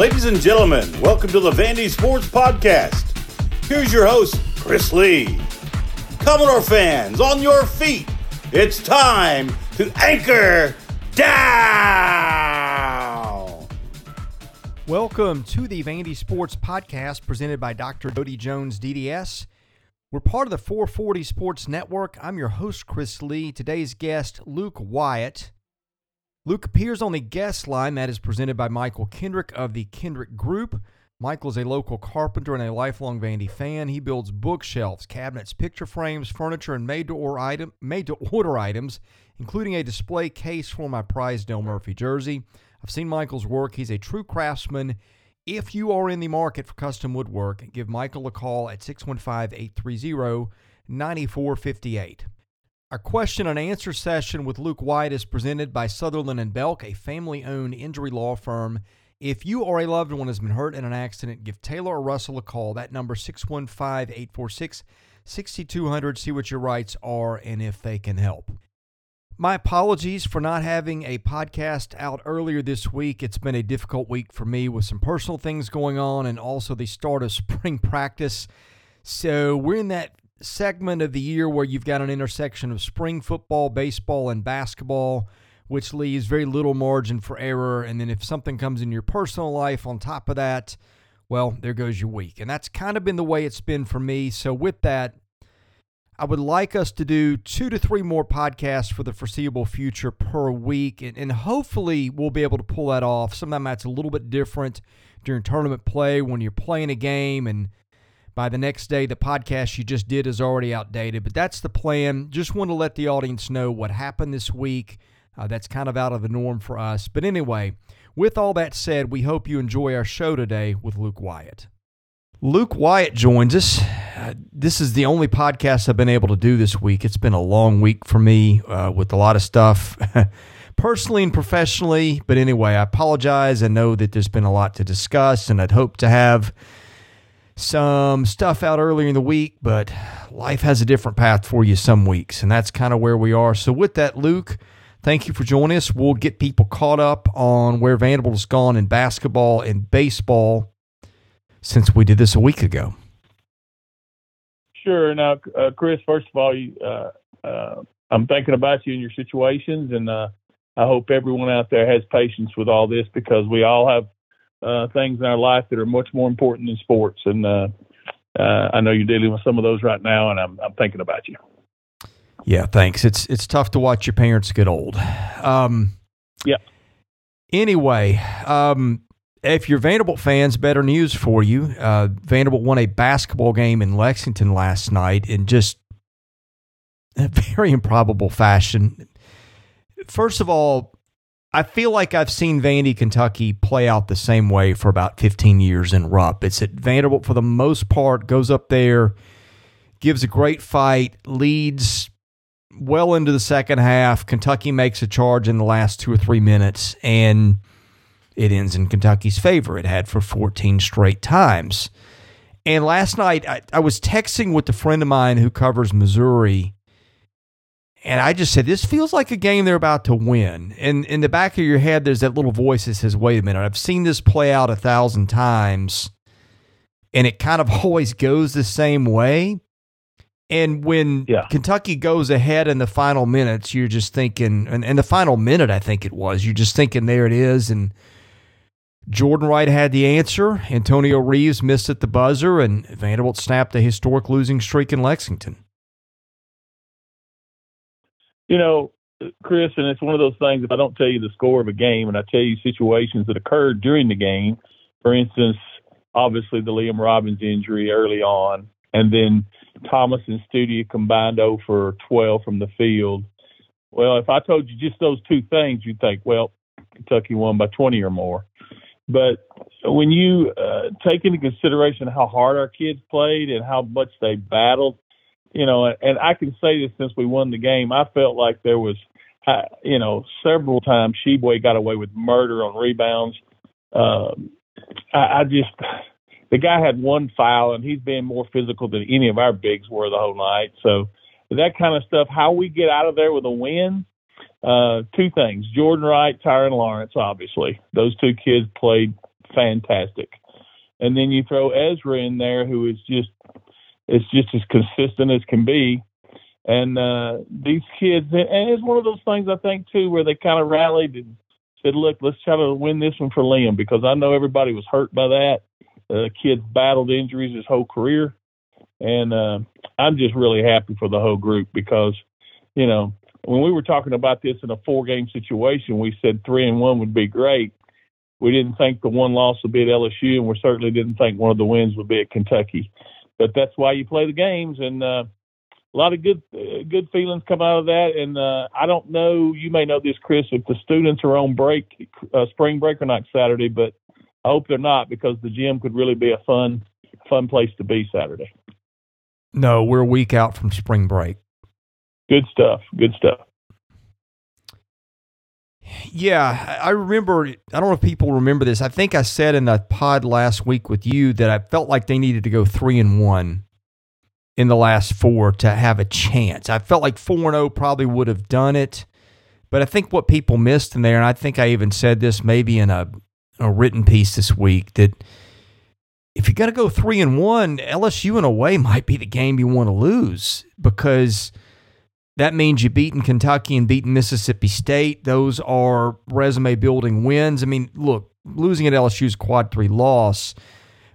Ladies and gentlemen, welcome to the Vandy Sports Podcast. Here's your host, Chris Lee. Commodore fans, on your feet. It's time to anchor down. Welcome to the Vandy Sports Podcast presented by Dr. Jody Jones DDS. We're part of the 440 Sports Network. I'm your host, Chris Lee. Today's guest, Luke Wyatt. Luke appears on the guest line that is presented by Michael Kendrick of the Kendrick Group. Michael is a local carpenter and a lifelong Vandy fan. He builds bookshelves, cabinets, picture frames, furniture, and made to order item made to order items, including a display case for my prized Dale Murphy jersey. I've seen Michael's work. He's a true craftsman. If you are in the market for custom woodwork, give Michael a call at 615 830 9458. Our question and answer session with Luke Wyatt is presented by Sutherland and Belk, a family owned injury law firm. If you or a loved one has been hurt in an accident, give Taylor or Russell a call. That number 615-846-6200. See what your rights are and if they can help. My apologies for not having a podcast out earlier this week. It's been a difficult week for me with some personal things going on and also the start of spring practice. So, we're in that segment of the year where you've got an intersection of spring football, baseball, and basketball, which leaves very little margin for error. And then if something comes in your personal life on top of that, well, there goes your week. And that's kind of been the way it's been for me. So, with that, I would like us to do two to three more podcasts for the foreseeable future per week. And, and hopefully, we'll be able to pull that off. Sometimes that's a little bit different during tournament play when you're playing a game and by the next day, the podcast you just did is already outdated, but that's the plan. Just want to let the audience know what happened this week. Uh, that's kind of out of the norm for us. But anyway, with all that said, we hope you enjoy our show today with Luke Wyatt. Luke Wyatt joins us. Uh, this is the only podcast I've been able to do this week. It's been a long week for me uh, with a lot of stuff, personally and professionally. But anyway, I apologize. I know that there's been a lot to discuss, and I'd hope to have some stuff out earlier in the week, but life has a different path for you some weeks, and that's kind of where we are. So, with that, Luke, thank you for joining us. We'll get people caught up on where Vanderbilt's gone in basketball and baseball since we did this a week ago. Sure. Now, uh, Chris, first of all, you, uh, uh, I'm thinking about you and your situations, and uh, I hope everyone out there has patience with all this because we all have uh, things in our life that are much more important than sports. And uh, uh, I know you're dealing with some of those right now, and I'm, I'm thinking about you. Yeah, thanks. It's it's tough to watch your parents get old. Um, yeah. Anyway, um, if you're Vanderbilt fans, better news for you. Uh, Vanderbilt won a basketball game in Lexington last night in just a very improbable fashion. First of all, I feel like I've seen Vandy, Kentucky play out the same way for about 15 years in Rupp. It's at Vanderbilt for the most part, goes up there, gives a great fight, leads well into the second half. Kentucky makes a charge in the last two or three minutes, and it ends in Kentucky's favor. It had for 14 straight times. And last night, I, I was texting with a friend of mine who covers Missouri and I just said, this feels like a game they're about to win. And in the back of your head, there's that little voice that says, wait a minute, I've seen this play out a thousand times, and it kind of always goes the same way. And when yeah. Kentucky goes ahead in the final minutes, you're just thinking, and, and the final minute, I think it was, you're just thinking, there it is. And Jordan Wright had the answer. Antonio Reeves missed at the buzzer, and Vanderbilt snapped a historic losing streak in Lexington you know, Chris, and it's one of those things. If I don't tell you the score of a game, and I tell you situations that occurred during the game, for instance, obviously the Liam Robbins injury early on, and then Thomas and Stute combined 0 for 12 from the field. Well, if I told you just those two things, you'd think, well, Kentucky won by 20 or more. But when you uh, take into consideration how hard our kids played and how much they battled, you know, and I can say this since we won the game, I felt like there was, you know, several times Tshiebwe got away with murder on rebounds. Um, I, I just, the guy had one foul, and he's been more physical than any of our bigs were the whole night. So that kind of stuff, how we get out of there with a win, uh, two things: Jordan Wright, Tyrin Lawrence. Obviously, those two kids played fantastic. And then you throw Ezra in there, who is just it's just as consistent as can be. And uh, these kids, and it's one of those things I think too, where they kind of rallied and said, "Look, let's try to win this one for Liam," because I know everybody was hurt by that. The uh, kid battled injuries his whole career, and uh, I'm just really happy for the whole group because, you know, when we were talking about this in a four game situation, we said three and one would be great. We didn't think the one loss would be at LSU, and we certainly didn't think one of the wins would be at Kentucky. But that's why you play the games, and uh, a lot of good uh, good feelings come out of that. And uh, I don't know, you may know this, Chris, if the students are on break, uh, spring break or not Saturday, but I hope they're not because the gym could really be a fun fun place to be Saturday. No, we're a week out from spring break. Good stuff. Good stuff. Yeah, I remember. I don't know if people remember this. I think I said in the pod last week with you that I felt like they needed to go three and one in the last four to have a chance. I felt like four and zero oh probably would have done it, but I think what people missed in there, and I think I even said this maybe in a, a written piece this week that if you're going to go three and one, LSU in a way might be the game you want to lose because that means you beaten Kentucky and beaten Mississippi State. Those are resume building wins. I mean, look, losing at LSU is quad three loss,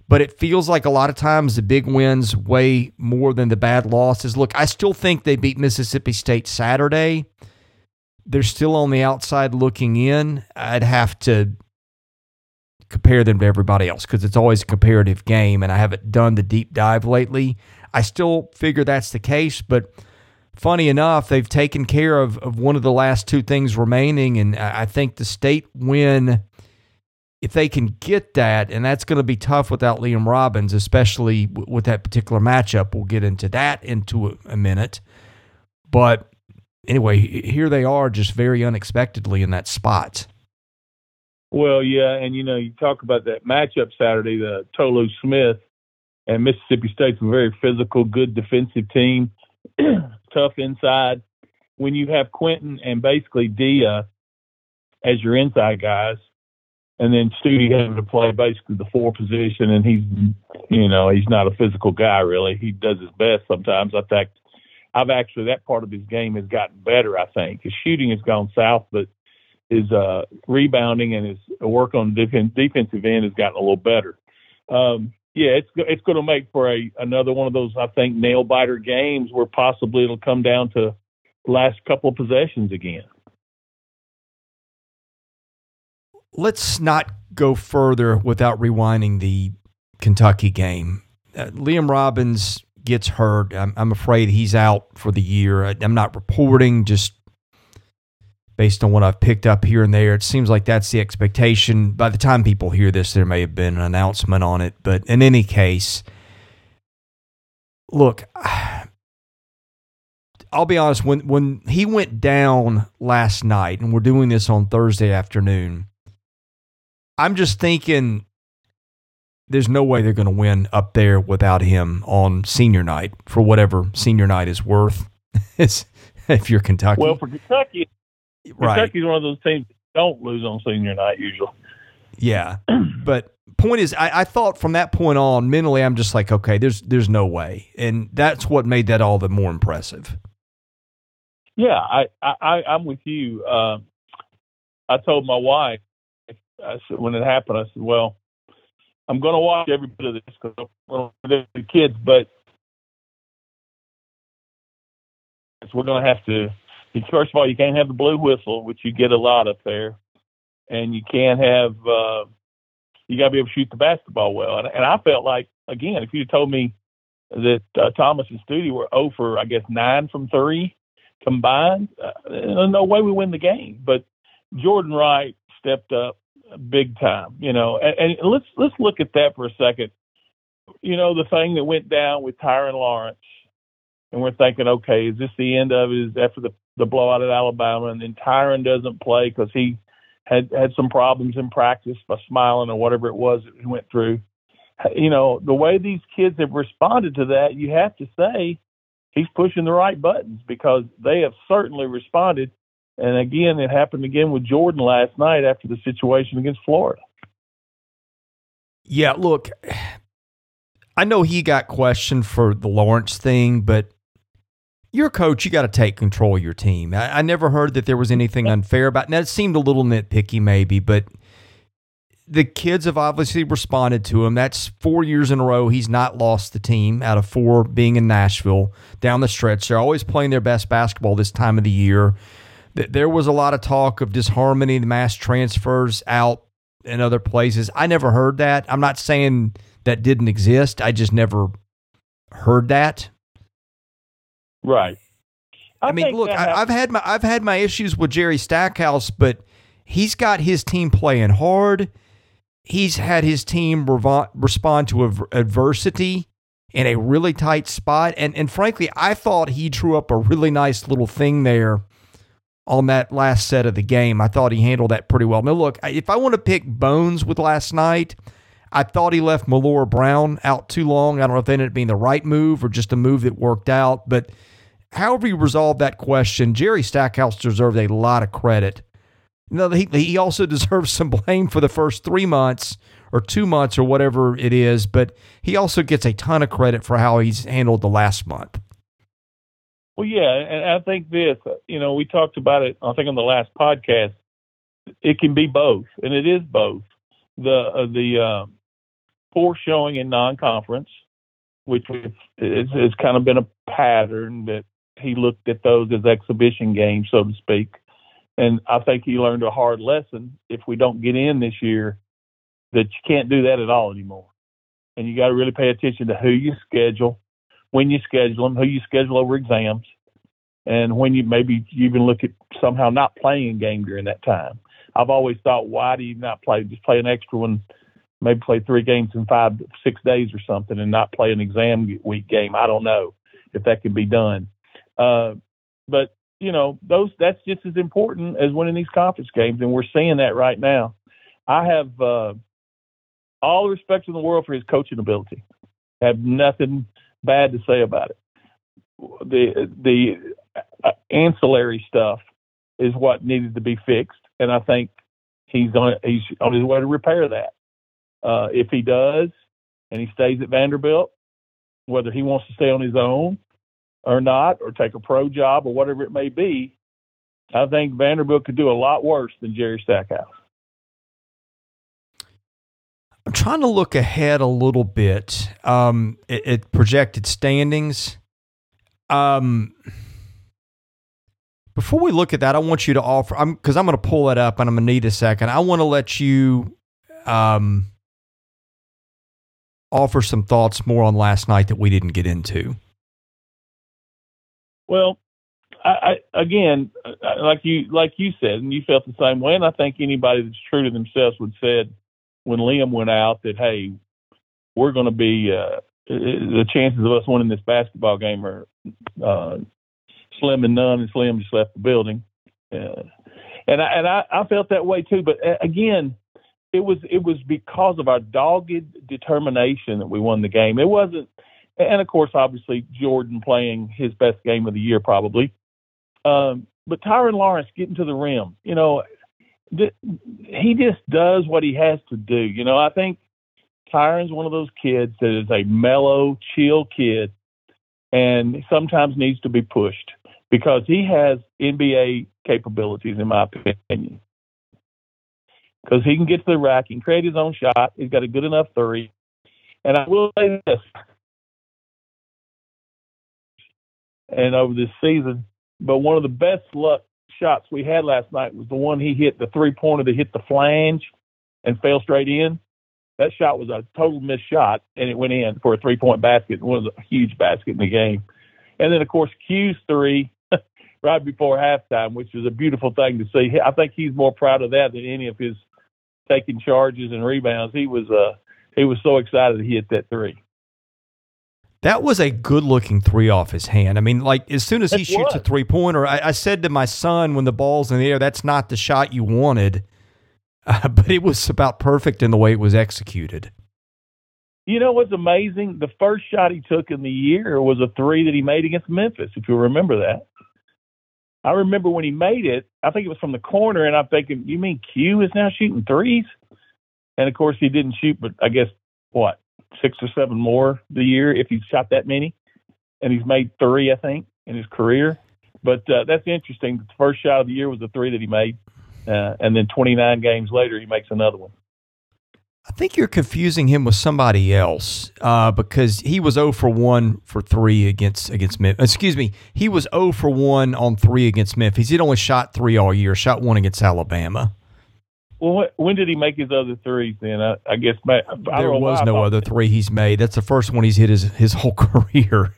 but it feels like a lot of times the big wins weigh more than the bad losses. Look, I still think they beat Mississippi State Saturday. They're still on the outside looking in. I'd have to compare them to everybody else because it's always a comparative game, and I haven't done the deep dive lately. I still figure that's the case, but funny enough, they've taken care of, of one of the last two things remaining, and I think the state win. If they can get that, and that's going to be tough without Liam Robbins, especially with that particular matchup. We'll get into that into a, a minute. But anyway, here they are, just very unexpectedly in that spot. Well, yeah, and you know, you talk about that matchup Saturday, the Tolu Smith and Mississippi State's a very physical, good defensive team, tough inside. When you have Quentin and basically Dia as your inside guys, and then Stute having to play basically the four position, and he's, you know, he's not a physical guy really. He does his best sometimes. I think I've actually that part of his game has gotten better. I think his shooting has gone south, but his uh, rebounding and his work on defense, defensive end has gotten a little better. Um, yeah, it's it's going to make for a another one of those I think nail biter games where possibly it'll come down to last couple of possessions again. Let's not go further without rewinding the Kentucky game. Uh, Liam Robbins gets hurt. I'm, I'm, afraid he's out for the year. I, I'm not reporting, just based on what I've picked up here and there. It seems like that's the expectation. By the time people hear this, there may have been an announcement on it. But in any case, look, I'll be honest, when, when he went down last night, and we're doing this on Thursday afternoon, I'm just thinking there's no way they're going to win up there without him on senior night for whatever senior night is worth. if you're Kentucky. Well, for Kentucky, right. Kentucky's one of those teams that don't lose on senior night usually. Yeah, but point is, I, I, thought from that point on, mentally, I'm just like, okay, there's there's no way, and that's what made that all the more impressive. Yeah, I, I I'm with you. Uh, I told my wife I said, when it happened, I said, well, I'm going to watch every bit of this because of the kids, but we're going to have to first of all, you can't have the blue whistle, which you get a lot up there, and you can't have. Uh, you got to be able to shoot the basketball well. And, and I felt like again, if you told me that uh, Thomas and Stute were 0 for, I guess nine from three combined, uh, no way we win the game. But Jordan Wright stepped up big time, you know. And, and let's let's look at that for a second. You know, the thing that went down with Tyrin Lawrence, and we're thinking, okay, is this the end of it? Is after the the blowout at Alabama, and then Tyrin doesn't play because he had had some problems in practice by smiling or whatever it was that he went through. You know, the way these kids have responded to that, you have to say he's pushing the right buttons because they have certainly responded. And again, it happened again with Jordan last night after the situation against Florida. Yeah, look, I know he got questioned for the Lawrence thing, but you're a coach, you got to take control of your team. I, I, never heard that there was anything unfair about. Now it seemed a little nitpicky, maybe, but the kids have obviously responded to him. That's four years in a row he's not lost the team out of four being in Nashville down the stretch. They're always playing their best basketball this time of the year. There was a lot of talk of disharmony, the mass transfers out in other places. I never heard that. I'm not saying that didn't exist. I just never heard that. Right. I, I mean, look, I, have had my I've had my issues with Jerry Stackhouse, but he's got his team playing hard. He's had his team revo- respond to adversity in a really tight spot, and and frankly, I thought he drew up a really nice little thing there on that last set of the game. I thought he handled that pretty well. Now, look, if I want to pick bones with last night, I thought he left Millora-Brown out too long. I don't know if that ended up being the right move or just a move that worked out, but however you resolve that question, Jerry Stackhouse deserved a lot of credit. You know, he, he also deserves some blame for the first three months or two months or whatever it is, but he also gets a ton of credit for how he's handled the last month. Well, yeah, and I think this, you know, we talked about it, I think on the last podcast. It can be both, and it is both. The uh, the uh, poor showing in non-conference, which is, has kind of been a pattern that he looked at those as exhibition games, so to speak. And I think he learned a hard lesson. If we don't get in this year, that you can't do that at all anymore. And you got to really pay attention to who you schedule, when you schedule them, who you schedule over exams, and when you maybe even look at somehow not playing a game during that time. I've always thought, why do you not play? Just play an extra one, maybe play three games in five, six days or something, and not play an exam week game. I don't know if that can be done. Uh, but you know, those that's just as important as winning these conference games, and we're seeing that right now. I have uh, all the respect in the world for his coaching ability. I have nothing bad to say about it. The the uh, ancillary stuff is what needed to be fixed, and I think he's on he's on his way to repair that. Uh, if he does, and he stays at Vanderbilt, whether he wants to stay on his own or not, or take a pro job or whatever it may be, I think Vanderbilt could do a lot worse than Jerry Stackhouse. I'm trying to look ahead a little bit um, at, projected standings. Um, before we look at that, I want you to offer. I'm because I'm going to pull it up, and I'm going to need a second. I want to let you um, offer some thoughts more on last night that we didn't get into. Well, I, I, again, like you like you said, and you felt the same way, and I think anybody that's true to themselves would said when Liam went out that hey, we're going to be uh, the chances of us winning this basketball game are uh, slim and none, and Slim just left the building. Uh, and I, and I, I felt that way too. But uh, again, it was it was because of our dogged determination that we won the game. It wasn't and of course, obviously Jordan playing his best game of the year probably. Um, but Tyrin Lawrence getting to the rim, you know, th- he just does what he has to do. You know, I think Tyrin's one of those kids that is a mellow, chill kid, and sometimes needs to be pushed because he has NBA capabilities, in my opinion. Because he can get to the rack, and create his own shot. He's got a good enough three. And I will say this: and over this season. But one of the best luck shots we had last night was the one he hit the three pointer that hit the flange and fell straight in. That shot was a total missed shot, and it went in for a three point basket. One of the huge basket in the game. And then of course Q's three right before halftime, which was a beautiful thing to see. I think he's more proud of that than any of his taking charges and rebounds. He was uh he was so excited he hit that three. That was a good looking three off his hand. I mean, like as soon as he shoots a three pointer, I, I, said to my son when the ball's in the air, that's not the shot you wanted. Uh, but it was about perfect in the way it was executed. You know what's amazing? The first shot he took in the year was a three that he made against Memphis, if you remember that. I remember when he made it, I think it was from the corner, and I'm thinking, you mean Q is now shooting threes? and of course he didn't shoot, but I guess what six or seven more the year if he's shot that many, and he's made three I think in his career. But uh, that's interesting. The first shot of the year was the three that he made, uh, and then 29 games later he makes another one. I think you're confusing him with somebody else uh, because he was 0 for 1 for 3 against against Memphis. Excuse me, he was 0 for 1 on 3 against Memphis. He'd only shot 3 all year, shot 1 against Alabama. Well, when did he make his other threes then? I, I guess I, there was no other three he's made. That's the first one he's hit his, his whole career,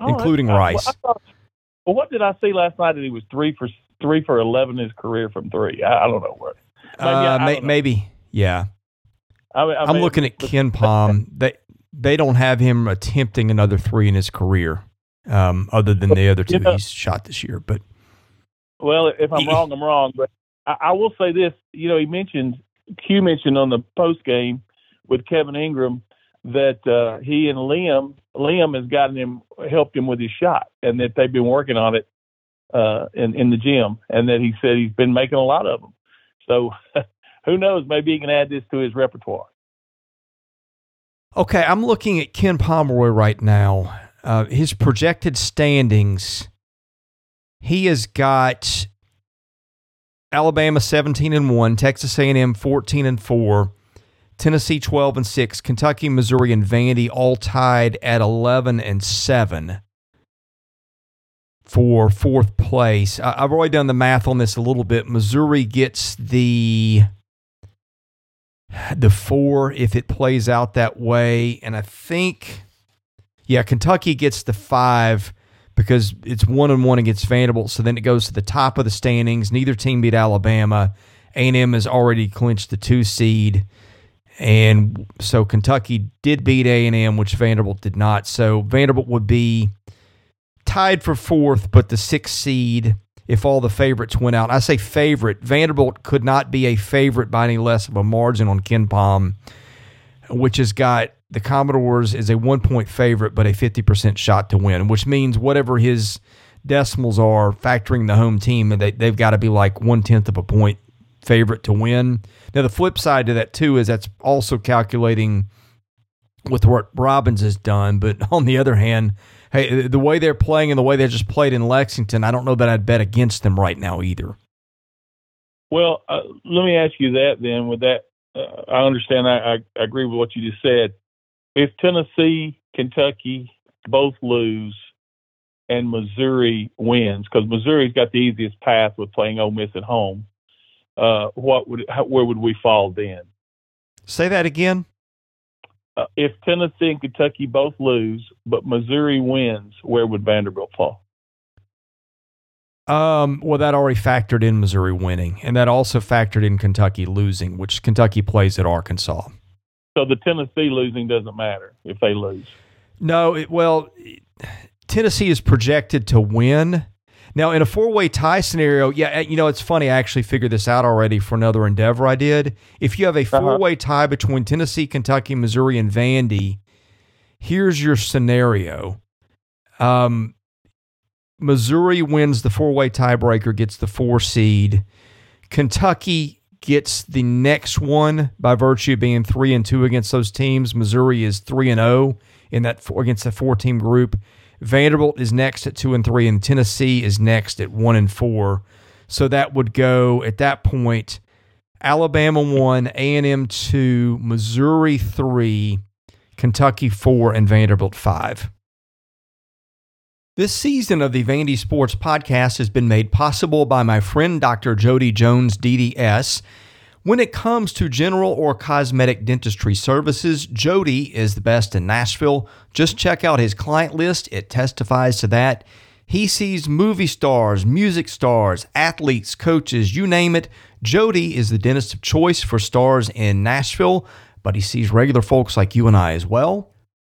oh, including Rice. I, thought, well, what did I see last night that he was 3 for 3 for 11 in his career from 3? I, I don't know what. Maybe, uh, may, maybe yeah. I, am looking at KenPom. They they don't have him attempting another three in his career, um, other than the other two he's shot this year. But well, if I'm he, wrong, I'm wrong. But I, will say this: you know, he mentioned Q mentioned on the post game with Kevin Ingram that uh, he and Liam Liam has gotten him helped him with his shot, and that they've been working on it uh, in in the gym, and that he said he's been making a lot of them. So who knows? Maybe he can add this to his repertoire. Okay, I'm looking at Ken Pomeroy right now. Uh, his projected standings. He has got Alabama 17 and 1, Texas A&M 14 and 4, Tennessee 12 and 6, Kentucky, Missouri and Vandy all tied at 11 and 7 for fourth place. I've already done the math on this a little bit. Missouri gets the the four if it plays out that way. And I think, yeah, Kentucky gets the five because it's one and one against Vanderbilt. So then it goes to the top of the standings. Neither team beat Alabama. A&M has already clinched the two seed. And so Kentucky did beat A&M, which Vanderbilt did not. So Vanderbilt would be tied for fourth, but the sixth seed if all the favorites went out. I say favorite. Vanderbilt could not be a favorite by any less of a margin on KenPom, which has got the Commodores is a one point favorite, but a 50% shot to win, which means whatever his decimals are, factoring the home team, they, they've got to be like one tenth of a point favorite to win. Now, the flip side to that, too, is that's also calculating with what Robbins has done. But on the other hand, hey, the way they're playing and the way they just played in Lexington, I don't know that I'd bet against them right now either. Well, uh, let me ask you that then. With that, uh, I understand. I, I, agree with what you just said. If Tennessee, Kentucky both lose, and Missouri wins, because Missouri's got the easiest path with playing Ole Miss at home, uh, what would how, where would we fall then? Say that again uh, if Tennessee and Kentucky both lose, but Missouri wins, where would Vanderbilt fall? Um, well, that already factored in Missouri winning, and that also factored in Kentucky losing, which Kentucky plays at Arkansas. So the Tennessee losing doesn't matter if they lose. No, it, well, Tennessee is projected to win, now, in a four way tie scenario, yeah, you know, it's funny. I actually figured this out already for another endeavor I did. If you have a four way uh-huh. tie between Tennessee, Kentucky, Missouri, and Vandy, here's your scenario. Um, Missouri wins the four way tiebreaker, gets the four seed. Kentucky gets the next one by virtue of being three and two against those teams. Missouri is three and zero oh in that four, against the four team group. Vanderbilt is next at two and three, and Tennessee is next at one and four. So that would go at that point. Alabama one, A and M two, Missouri three, Kentucky four, and Vanderbilt five. This season of the Vandy Sports Podcast has been made possible by my friend Dr. Jody Jones, DDS. When it comes to general or cosmetic dentistry services, Jody is the best in Nashville. Just check out his client list, it testifies to that. He sees movie stars, music stars, athletes, coaches, you name it. Jody is the dentist of choice for stars in Nashville, but he sees regular folks like you and I as well.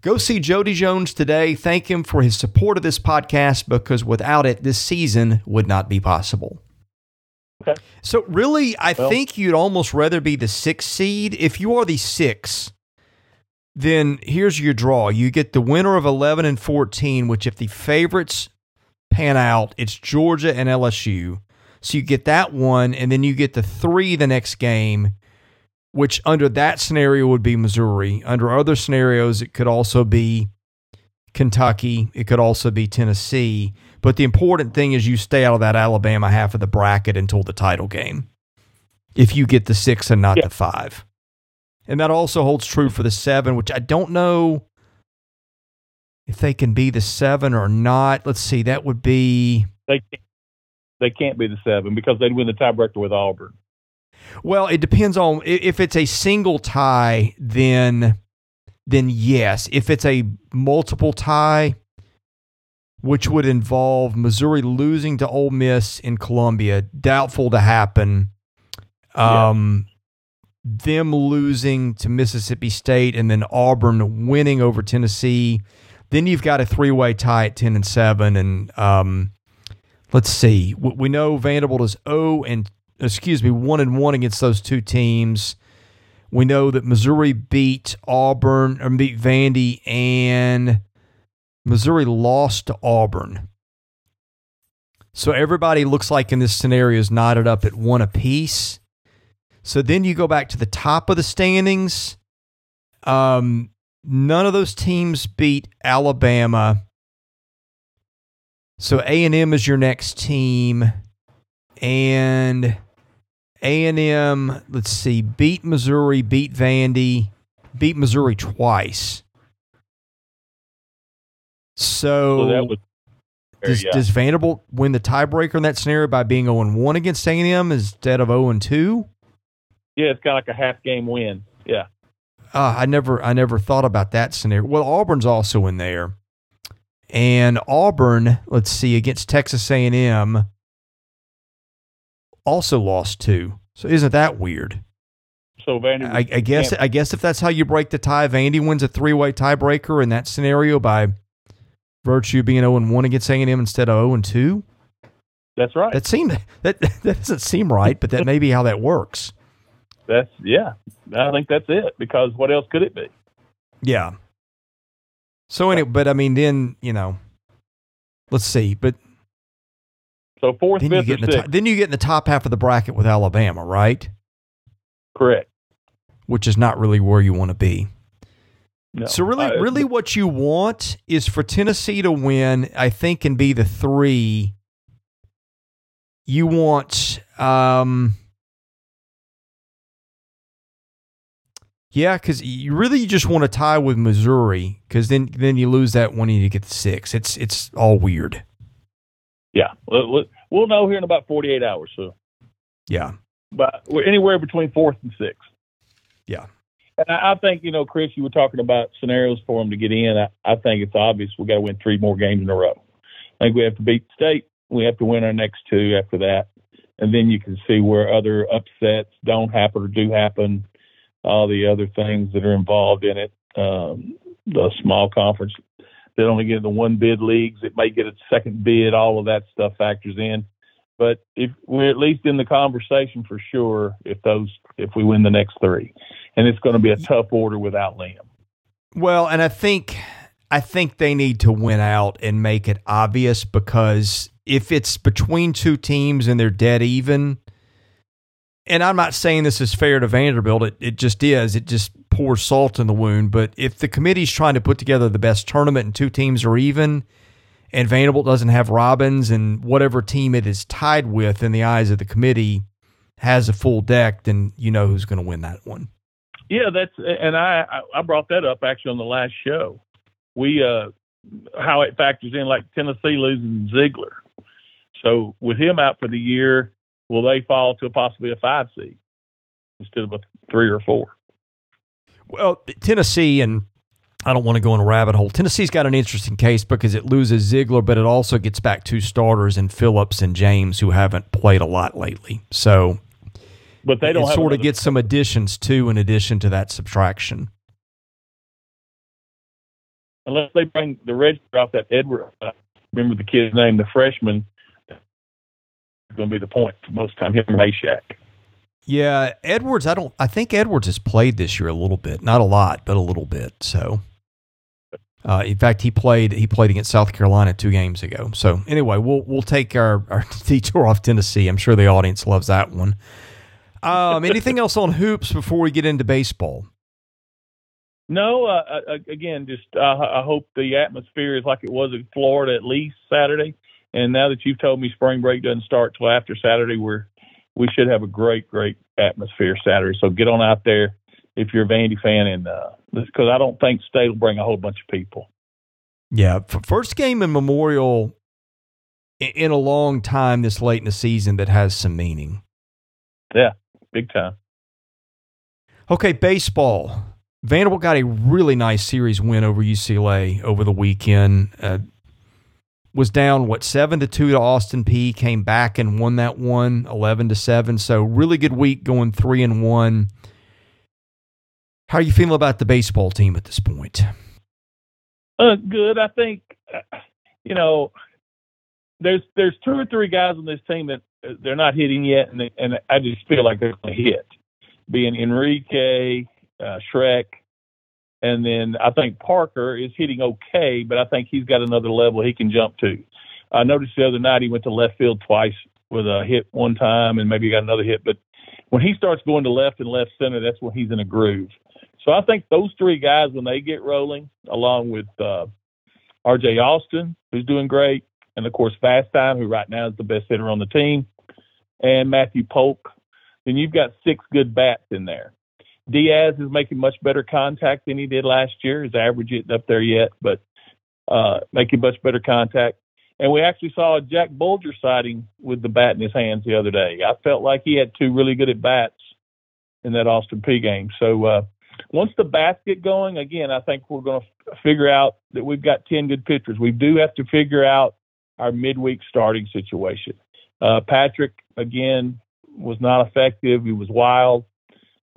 Go see Jody Jones today. Thank him for his support of this podcast because without it, this season would not be possible. Okay. So, really, I Well- think you'd almost rather be the sixth seed. If you are the six, then here's your draw. You get the winner of 11 and 14, which, if the favorites pan out, it's Georgia and LSU. So, you get that one, and then you get the three the next game, which under that scenario would be Missouri. Under other scenarios, it could also be Kentucky. It could also be Tennessee. But the important thing is you stay out of that Alabama half of the bracket until the title game. If you get the six and not Yeah. the five. And that also holds true for the seven, which I don't know if they can be the seven or not. Let's see. That would be They can't, they can't be the seven because they'd win the tiebreaker with Auburn. Well, it depends on if it's a single tie, then then yes. If it's a multiple tie, which would involve Missouri losing to Ole Miss in Columbia, doubtful to happen. Um, them losing to Mississippi State and then Auburn winning over Tennessee. Then you've got a three-way tie at ten and seven, and um, let's see. We know Vanderbilt is zero and excuse me one and one against those two teams. We know that Missouri beat Auburn or beat Vandy, and Missouri lost to Auburn. So everybody looks like in this scenario is knotted up at one apiece. So then you go back to the top of the standings. Um, none of those teams beat Alabama. So A and M is your next team, and A and M. Let's see, beat Missouri, beat Vandy, beat Missouri twice. So, So that was does, yeah. does Vanderbilt win the tiebreaker in that scenario by being 0 1 against A and M instead of 0 2? yeah, it's kind of like a half game win. Yeah. Uh, I never I never thought about that scenario. Well, Auburn's also in there. And Auburn, let's see, against Texas A&M also lost two. So isn't that weird? So Vandy, I, I guess I guess if that's how you break the tie, Vandy wins a three-way tiebreaker in that scenario by virtue of being 0 and 1 against A&M instead of 0 and 2. that's right. That seemed that that doesn't seem right, but that may be how that works. That's yeah. I think that's it because what else could it be? Yeah. So anyway, but I mean, then you know, let's see. But So fourth, then you fifth, in the top, then you get in the top half of the bracket with Alabama, right? Correct. Which is not really where you want to be. No. So really, Uh, really, what you want is for Tennessee to win. I think and be the three. You want, um, yeah, because you really just want to tie with Missouri, because then then you lose that one and you get the six. It's it's all weird. Yeah. We'll, know here in about forty eight hours. So, Yeah, but we're anywhere between fourth and sixth. Yeah. And I, I think you know, Chris, you were talking about scenarios for them to get in. I, I think it's obvious we got to win three more games in a row. I think we have to beat State. We have to win our next two after that, and then you can see where other upsets don't happen or do happen. All the other things that are involved in it. Um, the small conference that only get the one bid leagues, it may get a second bid. All of that stuff factors in. But if we're at least in the conversation for sure, if those if we win the next three, and it's going to be a tough order without Liam. Well, and I think I think they need to win out and make it obvious because if it's between two teams and they're dead even, and I'm not saying this is fair to Vanderbilt, it, it just is. It just pours salt in the wound. But if the committee's trying to put together the best tournament and two teams are even, and Vanderbilt doesn't have Robbins and whatever team it is tied with in the eyes of the committee has a full deck, then you know who's going to win that one. Yeah, that's and I I brought that up actually on the last show. We uh how it factors in like Tennessee losing Zeigler. So with him out for the year, will they fall to possibly a five seed instead of a three or four? Well, Tennessee and I don't want to go in a rabbit hole. Tennessee's got an interesting case because it loses Zeigler, but it also gets back two starters and Phillips and James who haven't played a lot lately. So, but they don't sort of get some additions too, in addition to that subtraction. Unless they bring the red off that Edward, remember the kid's name, the freshman, going to be the point for most of the time. Him Mashack. Yeah, Edwards. I don't. I think Edwards has played this year a little bit, not a lot, but a little bit. So uh, in fact, he played he played against South Carolina two games ago. So anyway, we'll we'll take our, our detour off Tennessee. I'm sure the audience loves that one. Um, anything else on hoops before we get into baseball? No. Uh, uh again, just uh, I hope the atmosphere is like it was in Florida at least Saturday. And now that you've told me spring break doesn't start till after Saturday, we're we should have a great, great atmosphere Saturday. So get on out there if you're a Vandy fan, and because uh, I don't think State will bring a whole bunch of people. Yeah, first game in Memorial in a long time this late in the season that has some meaning. Yeah, big time. Okay, baseball. Vanderbilt got a really nice series win over UCLA over the weekend. Uh, was down what seven to two to Austin Peay. Came back and won that one 11 to seven. So really good week, going three and one. How are you feeling about the baseball team at this point? Uh, good. I think uh, you know there's there's two or three guys on this team that uh, they're not hitting yet, and they, and I just feel like they're going to hit. Being Enrique, uh, Shrek, and then I think Parker is hitting okay, but I think he's got another level he can jump to. I noticed the other night he went to left field twice with a hit one time, and maybe got another hit. But when he starts going to left and left center, that's when he's in a groove. So I think those three guys, when they get rolling, along with uh, R.J. Austin, who's doing great, and of course Vastine, who right now is the best hitter on the team, and Matthew Polk, then you've got six good bats in there. Diaz is making much better contact than he did last year. His average isn't up there yet, but uh, making much better contact. And we actually saw a Jack Bulger sighting with the bat in his hands the other day. I felt like he had two really good at bats in that Austin Peay game. So uh, once the bats get going, again, I think we're going to f- figure out that we've got 10 good pitchers. We do have to figure out our midweek starting situation. Uh, Patrick, again, was not effective. He was wild.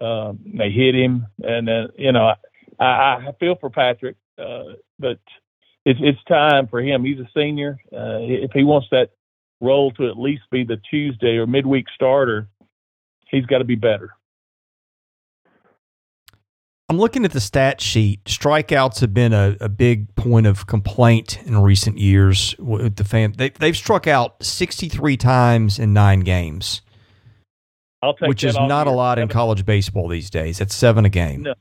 Um, they hit him, and uh, you know, I, I feel for Patrick, uh, but it's it's time for him. He's a senior. Uh, if he wants that role to at least be the Tuesday or midweek starter, he's got to be better. I'm looking at the stat sheet. Strikeouts have been a, a big point of complaint in recent years with the fan. They, they've struck out 63 times in nine games which is not a lot in college baseball these days. It's seven a game. No.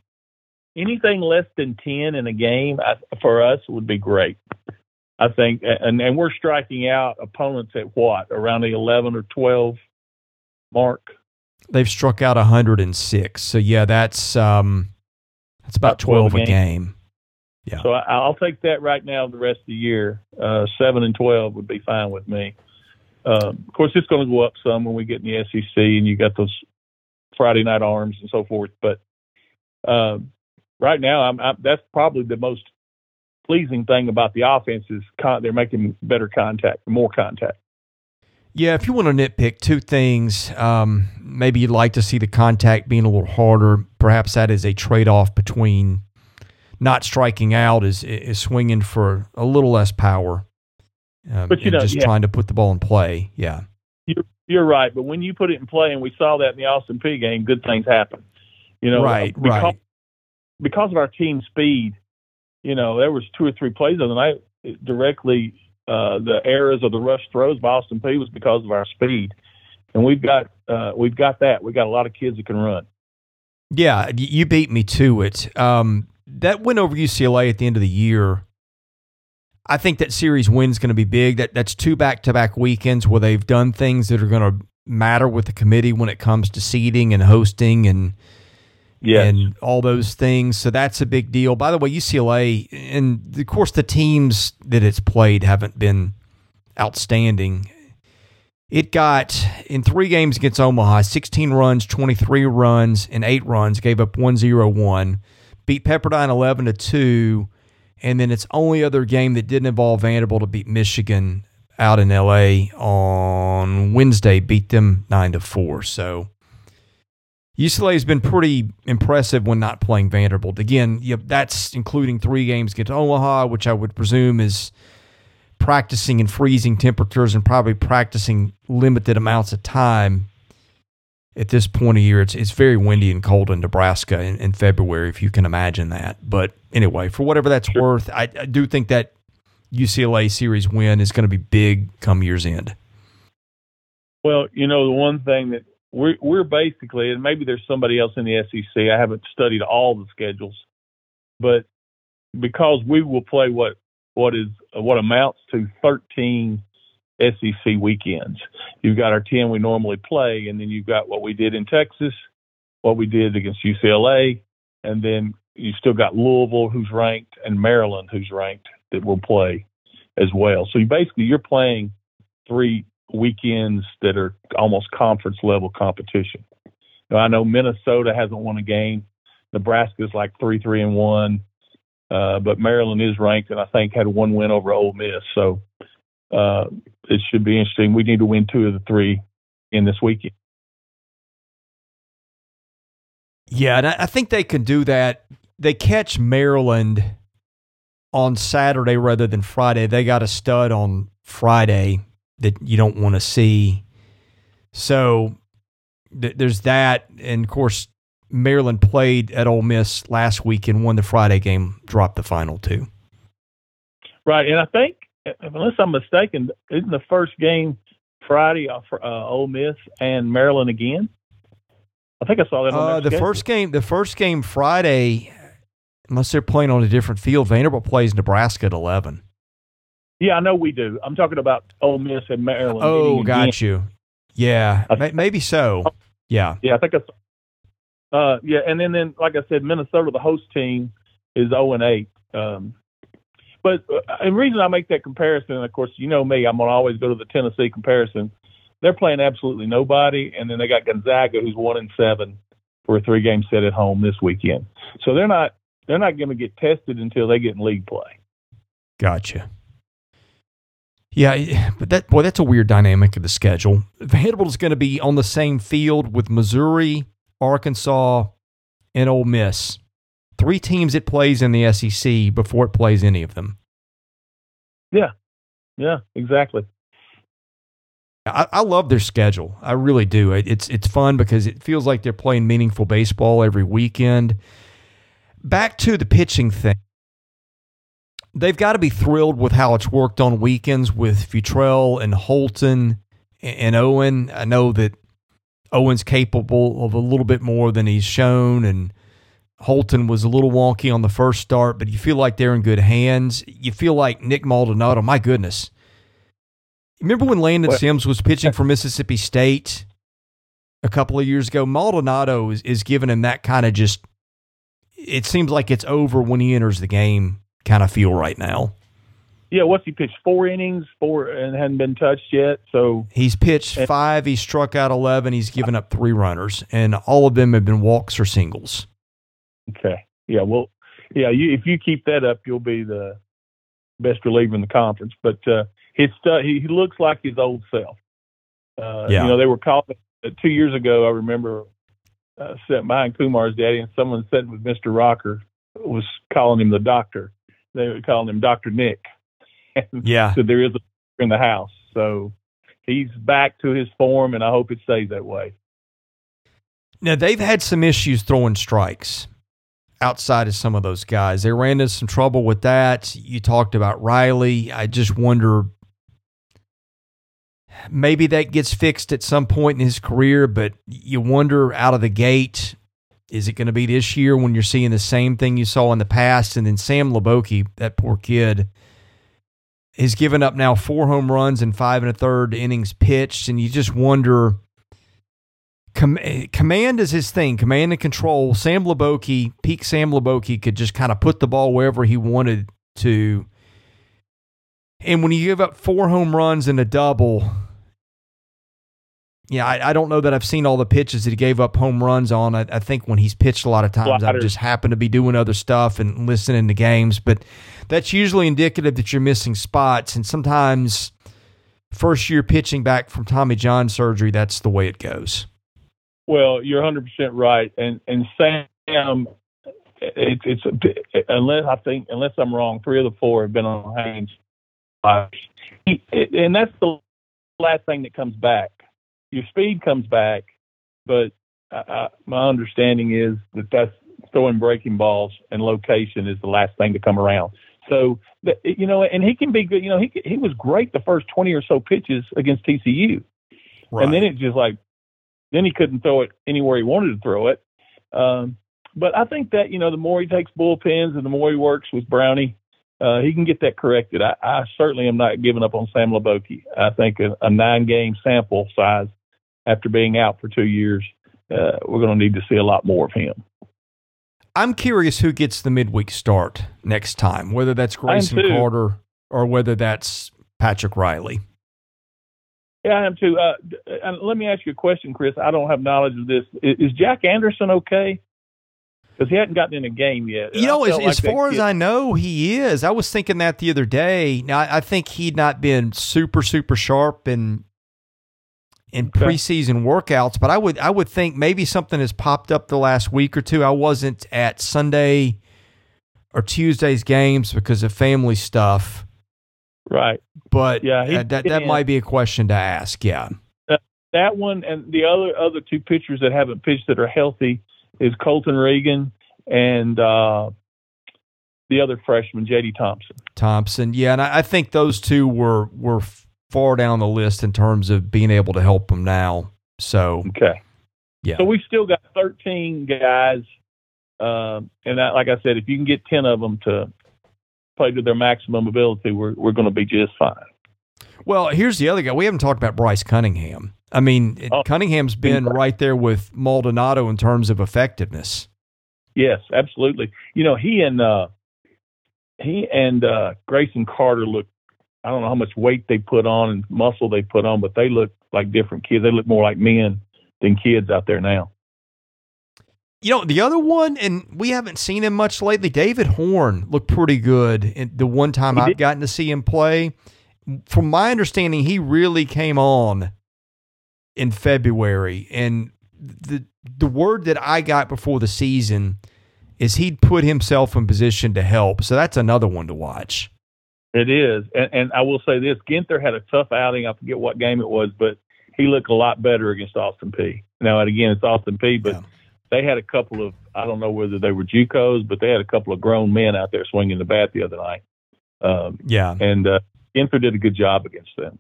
Anything less than ten in a game I, for us would be great. I think, and and we're striking out opponents at what around the eleven or twelve mark. They've struck out hundred and six. So yeah, that's um, that's about, about twelve, 12 a game. game. Yeah. So I, will take that right now. The rest of the year, uh, seven and twelve would be fine with me. Uh, of course, it's going to go up some when we get in the SEC and you got those Friday night arms and so forth. But uh, right now, I'm, I'm, that's probably the most pleasing thing about the offense is con- they're making better contact, more contact. Yeah, if you want to nitpick two things, um, maybe you'd like to see the contact being a little harder. Perhaps that is a trade off between not striking out is is swinging for a little less power um, but you know, just yeah. trying to put the ball in play. Yeah, you're, you're right. But when you put it in play, and we saw that in the Austin Peay game, good things happen. You know, right, because, right. Because of our team speed, you know, there was two or three plays of the night directly. Uh, the errors of the rush throws by Austin Peay was because of our speed, and we've got uh, we've got that. We got a lot of kids that can run. Yeah, you beat me to it. Um, that win over UCLA at the end of the year I think that series win's going to be big. That that's two back to back weekends where they've done things that are going to matter with the committee when it comes to seeding and hosting and yes. and all those things. So that's a big deal. By the way, UCLA and of course the teams that it's played haven't been outstanding. It got in three games against Omaha, 16 runs, 23 runs, and eight runs, gave up 101 beat Pepperdine 11 to 2 and then its only other game that didn't involve Vanderbilt to beat Michigan out in LA on Wednesday beat them 9 to 4. So UCLA has been pretty impressive when not playing Vanderbilt. Again, you that's including three games against Omaha, which I would presume is practicing in freezing temperatures and probably practicing limited amounts of time at this point of year. It's it's very windy and cold in Nebraska in, in February, if you can imagine that. But anyway, for whatever that's sure. worth, I, I do think that UCLA series win is going to be big come year's end. Well, you know, the one thing that we're we're basically, and maybe there's somebody else in the SEC. I haven't studied all the schedules, but because we will play what what is what amounts to 13 SEC weekends. You've got our 10 we normally play, and then you've got what we did in Texas, what we did against UCLA, and then you still got Louisville, who's ranked, and Maryland, who's ranked, that will play as well. So you basically you're playing three weekends that are almost conference level competition. Now, I know Minnesota hasn't won a game. Nebraska is like three, three, and one. Uh, but Maryland is ranked, and I think had one win over Ole Miss. So uh, it should be interesting. We need to win two of the three in this weekend. Yeah, and I think they can do that. They catch Maryland on Saturday rather than Friday. They got a stud on Friday that you don't want to see. So th- there's that, and of course Maryland played at Ole Miss last week and won the Friday game, dropped the final two. Right, and I think unless I'm mistaken, isn't the first game Friday for uh, Ole Miss and Maryland again? I think I saw that. Uh, the first game, the first game Friday, unless they're playing on a different field, Vanderbilt plays Nebraska at eleven. Yeah, I know we do. I'm talking about Ole Miss and Maryland. Oh, got again. you. Yeah, maybe so. Yeah. Yeah, I think it's. Uh, yeah, and then, then like I said, Minnesota, the host team, is 0 and 8. Um, but uh, the reason I make that comparison, and of course, you know me, I'm gonna always go to the Tennessee comparison. They're playing absolutely nobody, and then they got Gonzaga, who's one and seven for a three game set at home this weekend. So they're not they're not going to get tested until they get in league play. Gotcha. Yeah, but that boy, that's a weird dynamic of the schedule. Vanderbilt is going to be on the same field with Missouri, Arkansas, and Ole Miss. Three teams it plays in the SEC before it plays any of them. Yeah, yeah, exactly. I, I love their schedule. I really do. It's it's fun because it feels like they're playing meaningful baseball every weekend. Back to the pitching thing they've got to be thrilled with how it's worked on weekends with Futrell and Holton and Owen. I know that Owen's capable of a little bit more than he's shown, and Holton was a little wonky on the first start, but you feel like they're in good hands. You feel like Nick Maldonado, my goodness. Remember when Landon what? Sims was pitching for Mississippi State a couple of years ago? Maldonado is, is giving him that kind of just, it seems like it's over when he enters the game kind of feel right now. Yeah, what's he pitched? Four innings, four, and hadn't been touched yet. So he's pitched five. He's struck out eleven. He's given up three runners, and all of them have been walks or singles. Okay. Yeah. Well. Yeah. You, if you keep that up, you'll be the best reliever in the conference. But uh, his he, he looks like his old self. Uh, yeah. You know, they were calling uh, two years ago. I remember uh, sitting behind Kumar's daddy, and someone sitting with Mister Rocker was calling him the doctor they were calling him Dr. Nick. yeah. So there is a in the house. So he's back to his form, and I hope it stays that way. Now, they've had some issues throwing strikes outside of some of those guys. They ran into some trouble with that. You talked about Reilly. I just wonder maybe that gets fixed at some point in his career, but you wonder out of the gate is it going to be this year when you're seeing the same thing you saw in the past? And then Sam Hliboki, that poor kid, has given up now four home runs and five and a third innings pitched. And you just wonder com- eh, command is his thing, command and control. Sam Hliboki, peak Sam Hliboki, could just kind of put the ball wherever he wanted to. And when you give up four home runs and a double, yeah, I, I, don't know that I've seen all the pitches that he gave up home runs on. I, I think when he's pitched a lot of times, I've just happened to be doing other stuff and listening to games. But that's usually indicative that you're missing spots. And sometimes, first year pitching back from Tommy John surgery, that's the way it goes. Well, you're 100 percent right. And and Sam, it, it's unless I think unless I'm wrong, three of the four have been on Haynes. And that's the last thing that comes back your speed comes back, but I, my understanding is that that's throwing breaking balls and location is the last thing to come around. So you know, and he can be good. You know, he he was great the first twenty or so pitches against TCU, right. and then it just like then he couldn't throw it anywhere he wanted to throw it. Um, but I think that you know the more he takes bullpens and the more he works with Brownie, uh, he can get that corrected. I, I certainly am not giving up on Sam Hliboki. I think a, a nine game sample size after being out for two years, uh, we're going to need to see a lot more of him. I'm curious who gets the midweek start next time, whether that's Greysen Carter or whether that's Patrick Reilly. Yeah, I am too. Uh, let me ask you a question, Chris. I don't have knowledge of this. Is, is Jack Anderson okay? Because he hadn't gotten in a game yet. You know, as, like as far as I know, he is. I was thinking that the other day. Now, I think he'd not been super, super sharp and in okay. preseason workouts, but I would I would think maybe something has popped up the last week or two. I wasn't at Sunday or Tuesday's games because of family stuff. Right. But yeah, uh, that that might be a question to ask. Yeah. that one and the other other two pitchers that haven't pitched that are healthy is Colton Regan and uh, the other freshman, JD Thompson. Thompson, yeah, and I, I think those two were were far down the list in terms of being able to help them now. So okay, yeah. So we've still got 13 guys, um, and that, like I said, if you can get 10 of them to play to their maximum ability, we're we're going to be just fine. Well, here's the other guy. We haven't talked about Bryce Cunningham. I mean, oh, Cunningham's been right there with Maldonado in terms of effectiveness. Yes, absolutely. You know, he and uh, he and uh, Greysen Carter look I don't know how much weight they put on and muscle they put on, but they look like different kids. They look more like men than kids out there now. You know, the other one, and we haven't seen him much lately, David Horn looked pretty good in the one time I've gotten to see him play. From my understanding, he really came on in February. And the the word that I got before the season is he'd put himself in position to help. So that's another one to watch. It is, and, and I will say this: Ginther had a tough outing. I forget what game it was, but he looked a lot better against Austin Peay. Now, and again, it's Austin Peay, but yeah. They had a couple of I don't know whether they were JUCOs, but they had a couple of grown men out there swinging the bat the other night. Um, yeah, and uh, did a good job against them.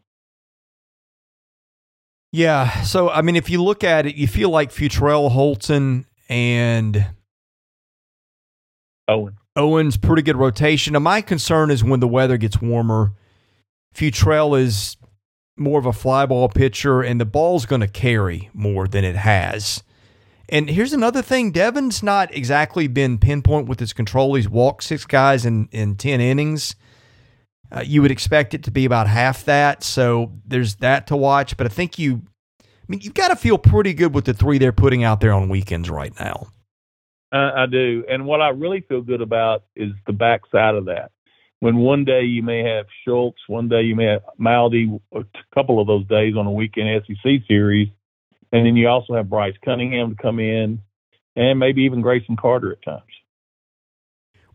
Yeah, so I mean, if you look at it, you feel like Futrell, Holton, and Owen. Owen's pretty good rotation. Now, my concern is when the weather gets warmer. Futrell is more of a fly ball pitcher, and the ball's going to carry more than it has. And here's another thing Devin's not exactly been pinpoint with his control. He's walked six guys in, in 10 innings. Uh, you would expect it to be about half that. So there's that to watch. But I think you, I mean, you've got to feel pretty good with the three they're putting out there on weekends right now. I, I do. And what I really feel good about is the backside of that. When one day you may have Schultz, one day you may have Maldi, a couple of those days on a weekend SEC series, and then you also have Bryce Cunningham to come in, and maybe even Greysen Carter at times.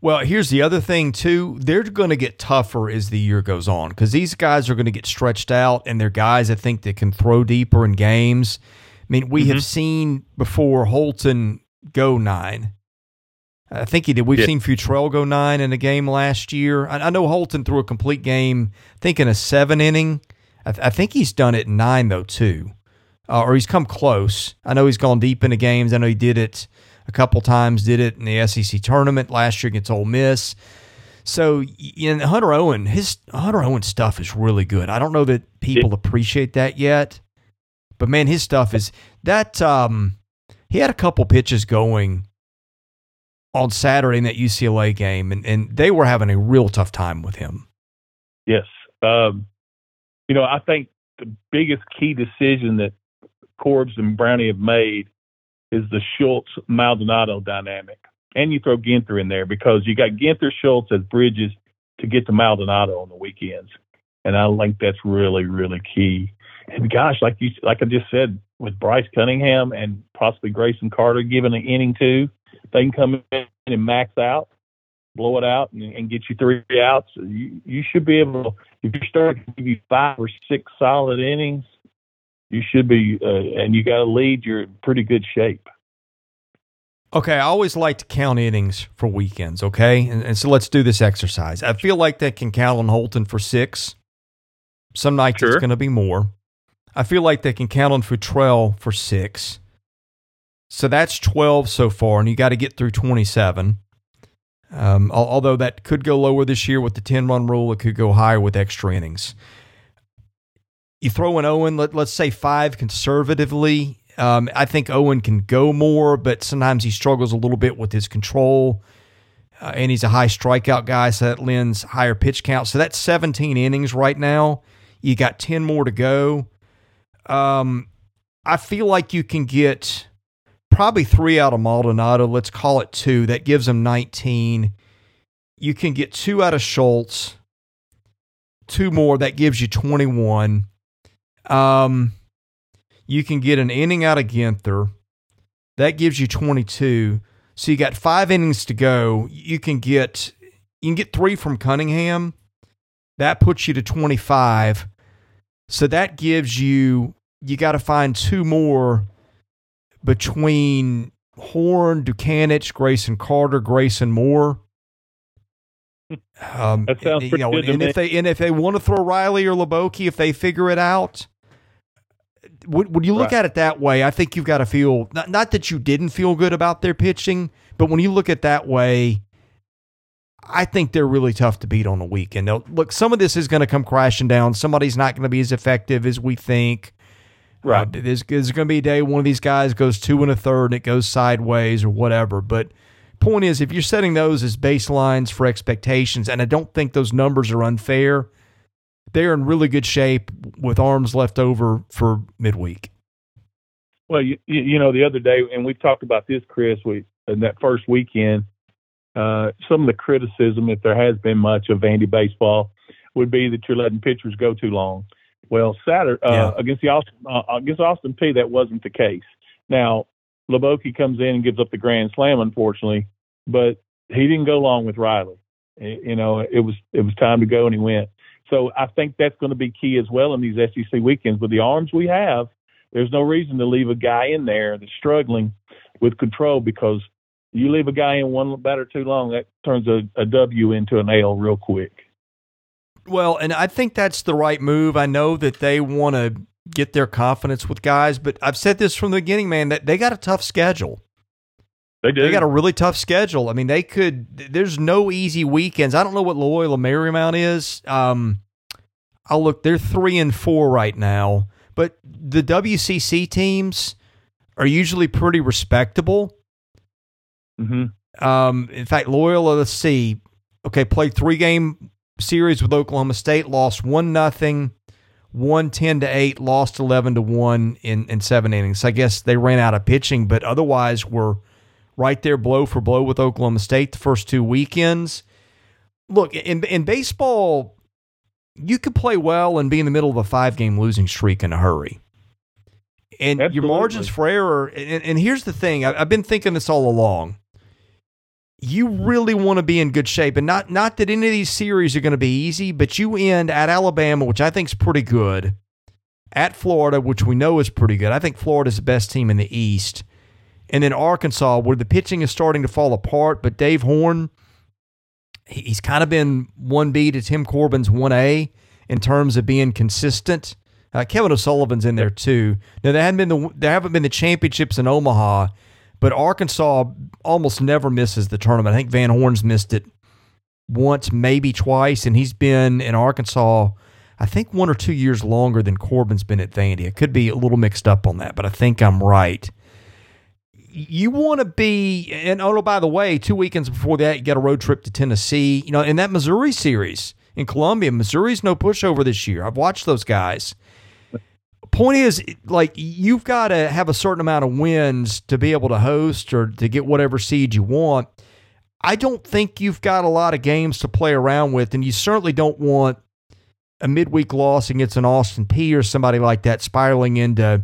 Well, here's the other thing too. They're going to get tougher as the year goes on because these guys are going to get stretched out, and they're guys I think that can throw deeper in games. I mean, we mm-hmm. have seen before Holton go nine. I think he did. We've yeah. seen Futrell go nine in a game last year. I, I, know Holton threw a complete game, I think in a seven inning. I, th- I think he's done it nine though too, uh, or he's come close. I know he's gone deep into games. I know he did it a couple times. Did it in the SEC tournament last year against Ole Miss. So in Hunter Owen, his Hunter Owen stuff is really good. I don't know that people appreciate that yet, but man, his stuff is that. Um, he had a couple pitches going on Saturday in that UCLA game, and, and they were having a real tough time with him. Yes. Um, you know, I think the biggest key decision that Corbs and Brownie have made is the Schultz Maldonado dynamic. And you throw Ginther in there because you got Ginther Schultz as bridges to get to Maldonado on the weekends. And I think that's really, really key. And gosh, like you, like I just said, with Bryce Cunningham and possibly Greysen Carter giving an inning too, they can come in and max out, blow it out, and, and get you three outs. You, you should be able to, if you start to give you five or six solid innings, you should be, uh, and you got a lead, you're in pretty good shape. Okay, I always like to count innings for weekends, okay? And, and, so let's do this exercise. I feel like they can count on Holton for six. Some nights sure. it's going to be more. I feel like they can count on Futrell for six. So that's 12 so far, and you got to get through 27. Um, although that could go lower this year with the 10 run rule, it could go higher with extra innings. You throw in Owen, let, let's say five conservatively. Um, I think Owen can go more, but sometimes he struggles a little bit with his control. Uh, and he's a high strikeout guy, so that lends higher pitch count. So that's 17 innings right now. You got 10 more to go. Um, I feel like you can get probably three out of Maldonado. Let's call it two. That gives him 19. You can get two out of Schultz. Two more. That gives you 21. Um, you can get an inning out of Ginther. That gives you 22. So you got five innings to go. You can get you can get three from Cunningham. That puts you to 25. So that gives you you got to find two more between Horn, Dutkanych, Greysen Carter, Grayson Moore. Um, that sounds you know, and, if they and if they want to throw Reilly or Hliboki, if they figure it out, would you look right. at it that way, I think you've got to feel not, not that you didn't feel good about their pitching, but when you look at that way, I think they're really tough to beat on the weekend. Now, look, some of this is going to come crashing down. Somebody's not going to be as effective as we think. Uh, right. Uh, there's, there's going to be a day one of these guys goes two and a third and it goes sideways or whatever. But point is, if you're setting those as baselines for expectations, and I don't think those numbers are unfair, they're in really good shape with arms left over for midweek. Well, you, you know, the other day, and we've talked about this, Chris, we, in that first weekend, uh, some of the criticism, if there has been much of Vandy baseball, would be that you're letting pitchers go too long. Well, Saturday uh, yeah. against the Austin, uh, against Austin Peay, that wasn't the case. Now, Hliboki comes in and gives up the grand slam, unfortunately, but he didn't go long with Reilly. You know, it was it was time to go, and he went. So I think that's going to be key as well in these SEC weekends. With the arms we have, there's no reason to leave a guy in there that's struggling with control because you leave a guy in one batter too long, that turns a, a W into an L real quick. Well, and I think that's the right move. I know that they want to get their confidence with guys, but I've said this from the beginning, man, that they got a tough schedule. They do. They got a really tough schedule. I mean, they could. There's no easy weekends. I don't know what Loyola Marymount is. Um, I'll look. They're three and four right now, but the WCC teams are usually pretty respectable. Mm-hmm. Um, in fact, Loyola. Let's see. Okay, played three game series with Oklahoma State. Lost one nothing. One ten to eight, lost eleven to one in, in seven innings. I guess they ran out of pitching, but otherwise were right there blow for blow with Oklahoma State the first two weekends. Look, in in baseball, you could play well and be in the middle of a five game losing streak in a hurry. And Absolutely. your margins for error, and, and here's the thing I, I've been thinking this all along. You really want to be in good shape, and not not that any of these series are going to be easy, but you end at Alabama, which I think is pretty good, at Florida, which we know is pretty good. I think Florida's the best team in the East and then Arkansas, where the pitching is starting to fall apart, but Dave Horn, he's kind of been one B to Tim Corbin's one A in terms of being consistent. Uh, Kevin O'Sullivan's in there too. Now there haven't been the there haven't been the championships in Omaha, but Arkansas almost never misses the tournament. I think Van Horn's missed it once, maybe twice, and he's been in Arkansas. I think one or two years longer than Corbin's been at Vandy. I could be a little mixed up on that, but I think I'm right you want to be, and oh, by the way, two weekends before that, you got a road trip to Tennessee. You know, in that Missouri series in Columbia, Missouri's no pushover this year. I've watched those guys. point is, like, you've got to have a certain amount of wins to be able to host or to get whatever seed you want. I don't think you've got a lot of games to play around with, and you certainly don't want a midweek loss against an Austin Peay or somebody like that spiraling into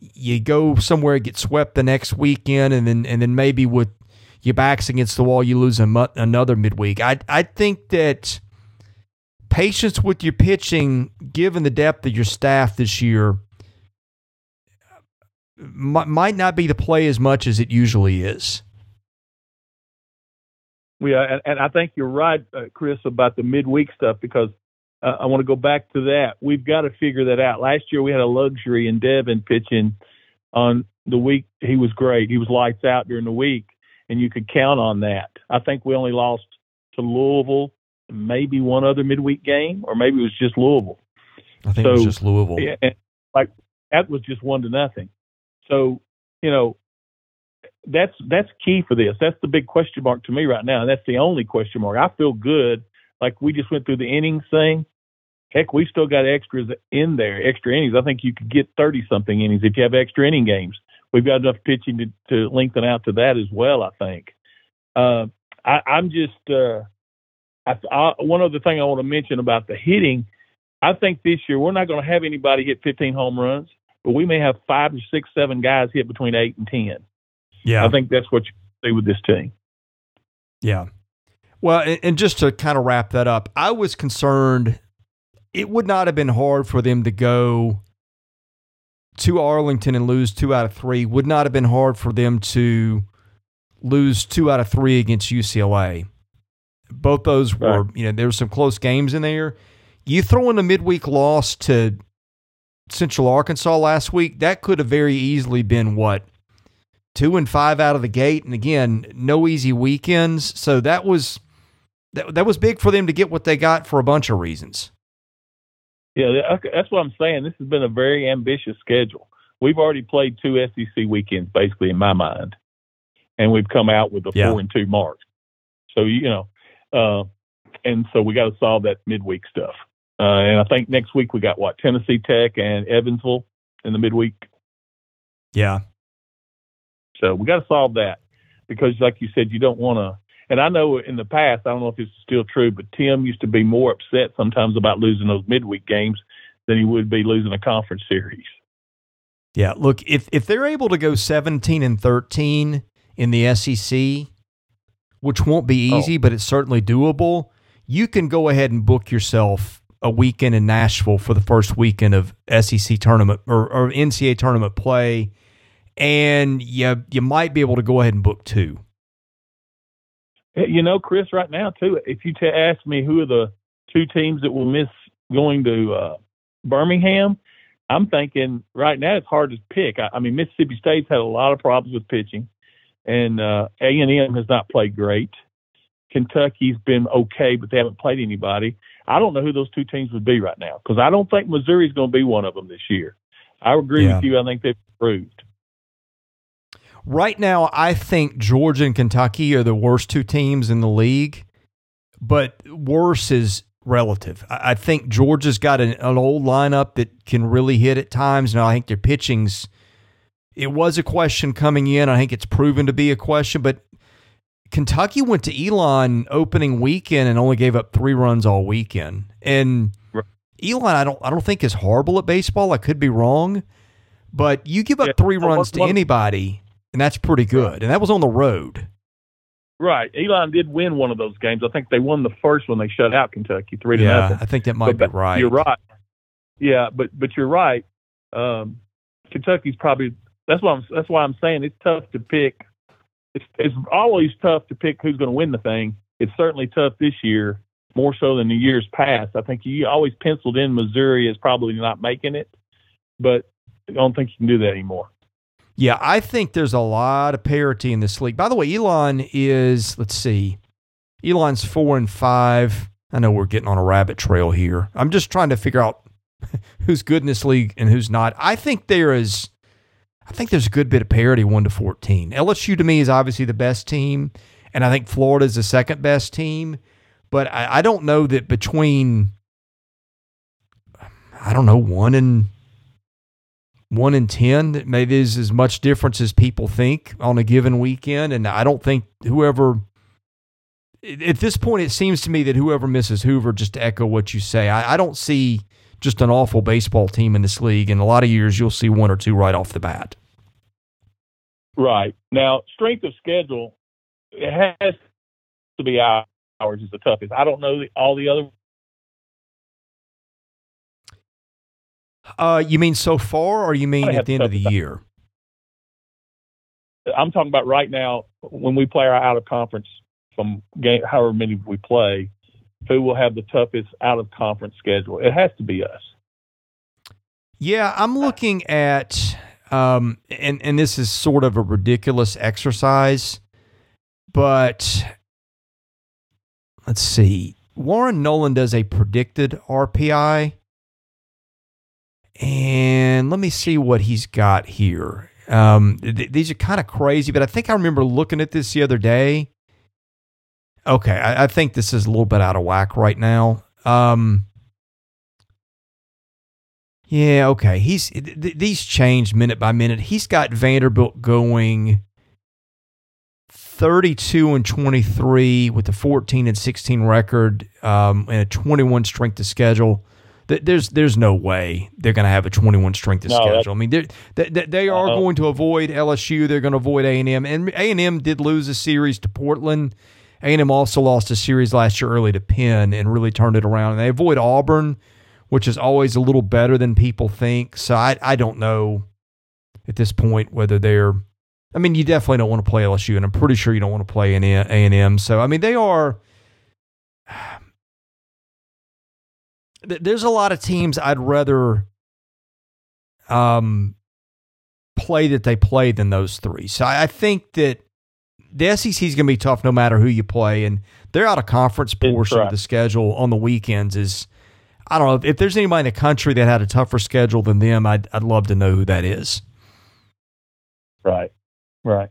you go somewhere get swept the next weekend and then and then maybe with your backs against the wall you lose a, another midweek. I I think that patience with your pitching, given the depth of your staff this year, might not be the play as much as it usually is. Yeah, and, and I think you're right, uh, Chris, about the midweek stuff because uh, I want to go back to that. We've got to figure that out. Last year we had a luxury in Devin pitching on the week. He was great. He was lights out during the week, and you could count on that. I think we only lost to Louisville, maybe one other midweek game, or maybe it was just Louisville. I think so, it was just Louisville. Yeah, like that was just one to nothing. So you know that's that's key for this. That's the big question mark to me right now, and that's the only question mark. I feel good like we just went through the innings thing. Heck, we still got extras in there, extra innings. I think you could get 30 something innings if you have extra inning games. We've got enough pitching to, to lengthen out to that as well, I think. Uh, I, I'm just, uh, I, I, one other thing I want to mention about the hitting, I think this year we're not going to have anybody hit 15 home runs, but we may have five or six, seven guys hit between eight and 10. Yeah. I think that's what you see with this team. Yeah. Well, and just to kind of wrap that up, I was concerned it would not have been hard for them to go to Arlington and lose two out of three. Would not have been hard for them to lose two out of three against UCLA. Both those were, right. you know, there were some close games in there. You throw in a midweek loss to Central Arkansas last week, that could have very easily been what two and five out of the gate, and again, no easy weekends. So that was that, that was big for them to get what they got for a bunch of reasons. Yeah, that's what I'm saying. This has been a very ambitious schedule. We've already played two SEC weekends, basically in my mind, and we've come out with a yeah. four and two mark. So you know, uh, and so we got to solve that midweek stuff. Uh, and I think next week we got what Tennessee Tech and Evansville in the midweek. Yeah. So we got to solve that because, like you said, you don't want to and I know in the past, I don't know if this is still true, but Tim used to be more upset sometimes about losing those midweek games than he would be losing a conference series. Yeah, look, if if they're able to go 17 and 13 in the SEC, which won't be oh. easy, oh. but it's certainly doable, you can go ahead and book yourself a weekend in Nashville for the first weekend of SEC tournament or, or NCAA tournament play, and you you might be able to go ahead and book two. You know, Chris, right now too. If you t- ask me who are the two teams that will miss going to uh, Birmingham, I'm thinking right now it's hard to pick. I, I mean, Mississippi State's had a lot of problems with pitching, and uh, A and M has not played great. Kentucky's been okay, but they haven't played anybody. I don't know who those two teams would be right now because I don't think Missouri's going to be one of them this year. I agree yeah. with you. I think they've improved. Right now, I think Georgia and Kentucky are the worst two teams in the league, but worse is relative. I think Georgia's got an, an old lineup that can really hit at times. Now, I think their pitching's. It was a question coming in. I think it's proven to be a question, but Kentucky went to Elon opening weekend and only gave up three runs all weekend. And Elon, I don't, I don't think is horrible at baseball. I could be wrong, but you give up three runs to anybody, and that's pretty good. And that was on the road. Right. Elon did win one of those games. I think they won the first one. They shut out Kentucky three to yeah, nothing. I think that might but, be right. You're right. Yeah, but but you're right. Um, Kentucky's probably that's why I'm that's why I'm saying it's tough to pick. It's it's always tough to pick who's going to win the thing. It's certainly tough this year, more so than the years past. I think you always penciled in Missouri as probably not making it, but I don't think you can do that anymore. Yeah, I think there's a lot of parity in this league. By the way, Elon is, let's see, Elon's four and five. I know we're getting on a rabbit trail here. I'm just trying to figure out who's good in this league and who's not. I think there is, I think there's a good bit of parity one to 14. LSU to me is obviously the best team, and I think Florida is the second best team. But I, I don't know that between, I don't know, one and one in ten. that Maybe there's as much difference as people think on a given weekend, and I don't think whoever. At this point, it seems to me that whoever misses Hoover, just to echo what you say, I, I don't see just an awful baseball team in this league. In a lot of years, you'll see one or two right off the bat. Right now, strength of schedule it has to be ours is the toughest. I don't know all the other Uh, you mean so far, or you mean at the end of the year? I'm talking about right now when we play our out of conference from game, however many we play. Who will have the toughest out of conference schedule? It has to be us. Yeah, I'm looking at, um, and and this is sort of a ridiculous exercise, but let's see. Warren Nolan does a predicted RPI and let me see what he's got here. Um, th- these are kind of crazy, but I think I remember looking at this the other day. Okay, I, I think this is a little bit out of whack right now. Um, yeah, okay. He's th- these change minute by minute. He's got Vanderbilt going 32 and 23 with a 14 and 16 record um, and a 21 strength of schedule there's there's no way they're going to have a 21 strength of no, schedule. I mean, they they are uh-huh. going to avoid LSU. They're going to avoid A and M, and A and M did lose a series to Portland. A and M also lost a series last year early to Penn and really turned it around. And they avoid Auburn, which is always a little better than people think. So I I don't know at this point whether they're. I mean, you definitely don't want to play LSU, and I'm pretty sure you don't want to play A and M. So I mean, they are there's a lot of teams I'd rather um play that they play than those three. So I, I think that the SEC is going to be tough no matter who you play, and they're out of conference portion of the schedule on the weekends is. I don't know if there's anybody in the country that had a tougher schedule than them. I'd I'd love to know who that is. Right, right.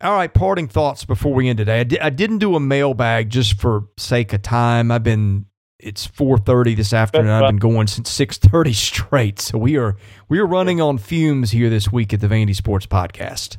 All right, parting thoughts before we end today. I, di- I didn't do a mailbag just for sake of time. I've been it's 4:30 this afternoon. I've been going since 6:30 straight. So we are we are running on fumes here this week at the Vandy Sports Podcast.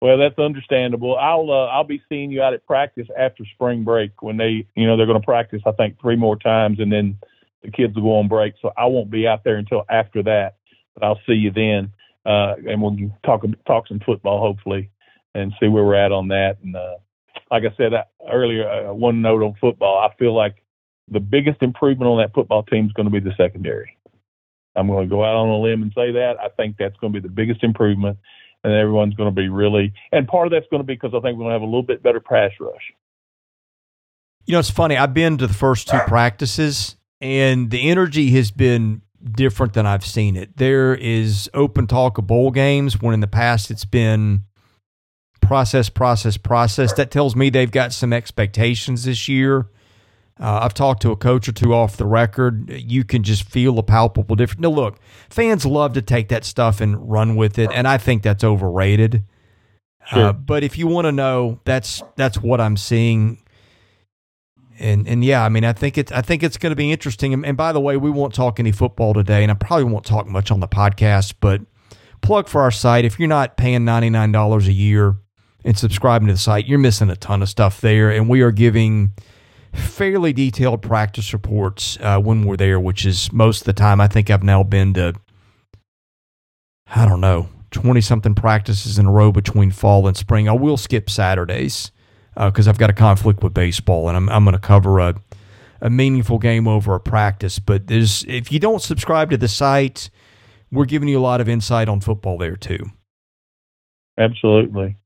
Well, that's understandable. I'll uh, I'll be seeing you out at practice after spring break when they you know they're going to practice I think three more times and then the kids will go on break. So I won't be out there until after that. But I'll see you then, uh, and we'll talk talk some football hopefully and see where we're at on that. And uh, like I said earlier, uh, one note on football, I feel like the biggest improvement on that football team is going to be the secondary. I'm going to go out on a limb and say that. I think that's going to be the biggest improvement, and everyone's going to be really. And part of that's going to be because I think we're going to have a little bit better pass rush. You know, it's funny. I've been to the first two practices, and the energy has been different than I've seen it. There is open talk of bowl games when in the past it's been process, process, process. That tells me they've got some expectations this year. Uh, I've talked to a coach or two off the record. You can just feel a palpable difference. Now, look, fans love to take that stuff and run with it, and I think that's overrated. Uh, sure. Uh, but if you want to know, that's that's what I'm seeing. And and yeah, I mean, I think it's I think it's going to be interesting. And, and by the way, we won't talk any football today, and I probably won't talk much on the podcast. But plug for our site if you're not paying ninety nine dollars a year and subscribing to the site, you're missing a ton of stuff there. And we are giving fairly detailed practice reports uh, when we're there, which is most of the time. I think I've now been to, I don't know, 20 something practices in a row between fall and spring. I will skip Saturdays because uh, I've got a conflict with baseball and I'm, I'm going to cover a, a meaningful game over a practice. But there's if you don't subscribe to the site, we're giving you a lot of insight on football there too. Absolutely.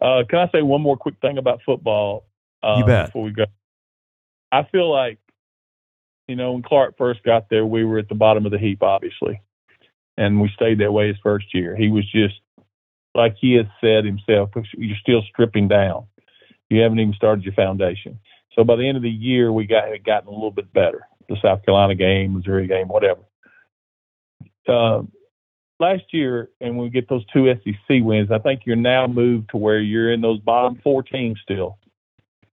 Uh, can I say one more quick thing about football? Uh, you bet. Before we go, I feel like, you know, when Clark first got there, we were at the bottom of the heap, obviously, and we stayed that way his first year. He was just like he has said himself. You're still stripping down. You haven't even started your foundation. So by the end of the year, we got had gotten a little bit better. The South Carolina game, Missouri game, whatever. Uh, last year, and we get those two SEC wins, I think you're now moved to where you're in those bottom four teams still,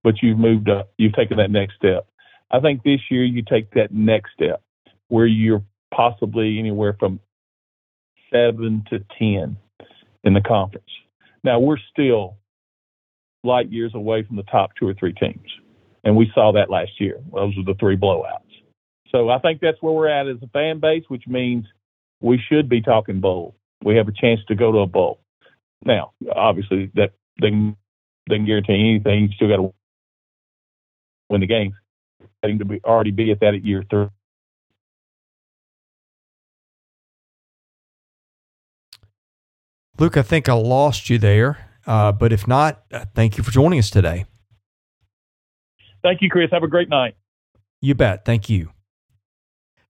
but you've moved up. You've taken that next step. I think this year you take that next step where you're possibly anywhere from seven to ten in the conference. Now we're still light years away from the top two or three teams, and we saw that last year. Those were the three blowouts. So I think that's where we're at as a fan base, which means we should be talking bowl. We have a chance to go to a bowl. Now, obviously, that doesn't, doesn't guarantee anything. You still got to win the games. Having to be already be at that at year three. Luke, I think I lost you there. Uh, but if not, uh, thank you for joining us today. Thank you, Chris. Have a great night. You bet. Thank you.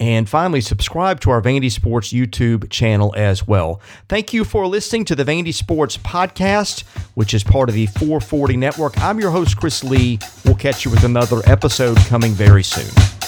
and finally, subscribe to our Vandy Sports YouTube channel as well. Thank you for listening to the Vandy Sports Podcast, which is part of the 440 Network. I'm your host, Chris Lee. We'll catch you with another episode coming very soon.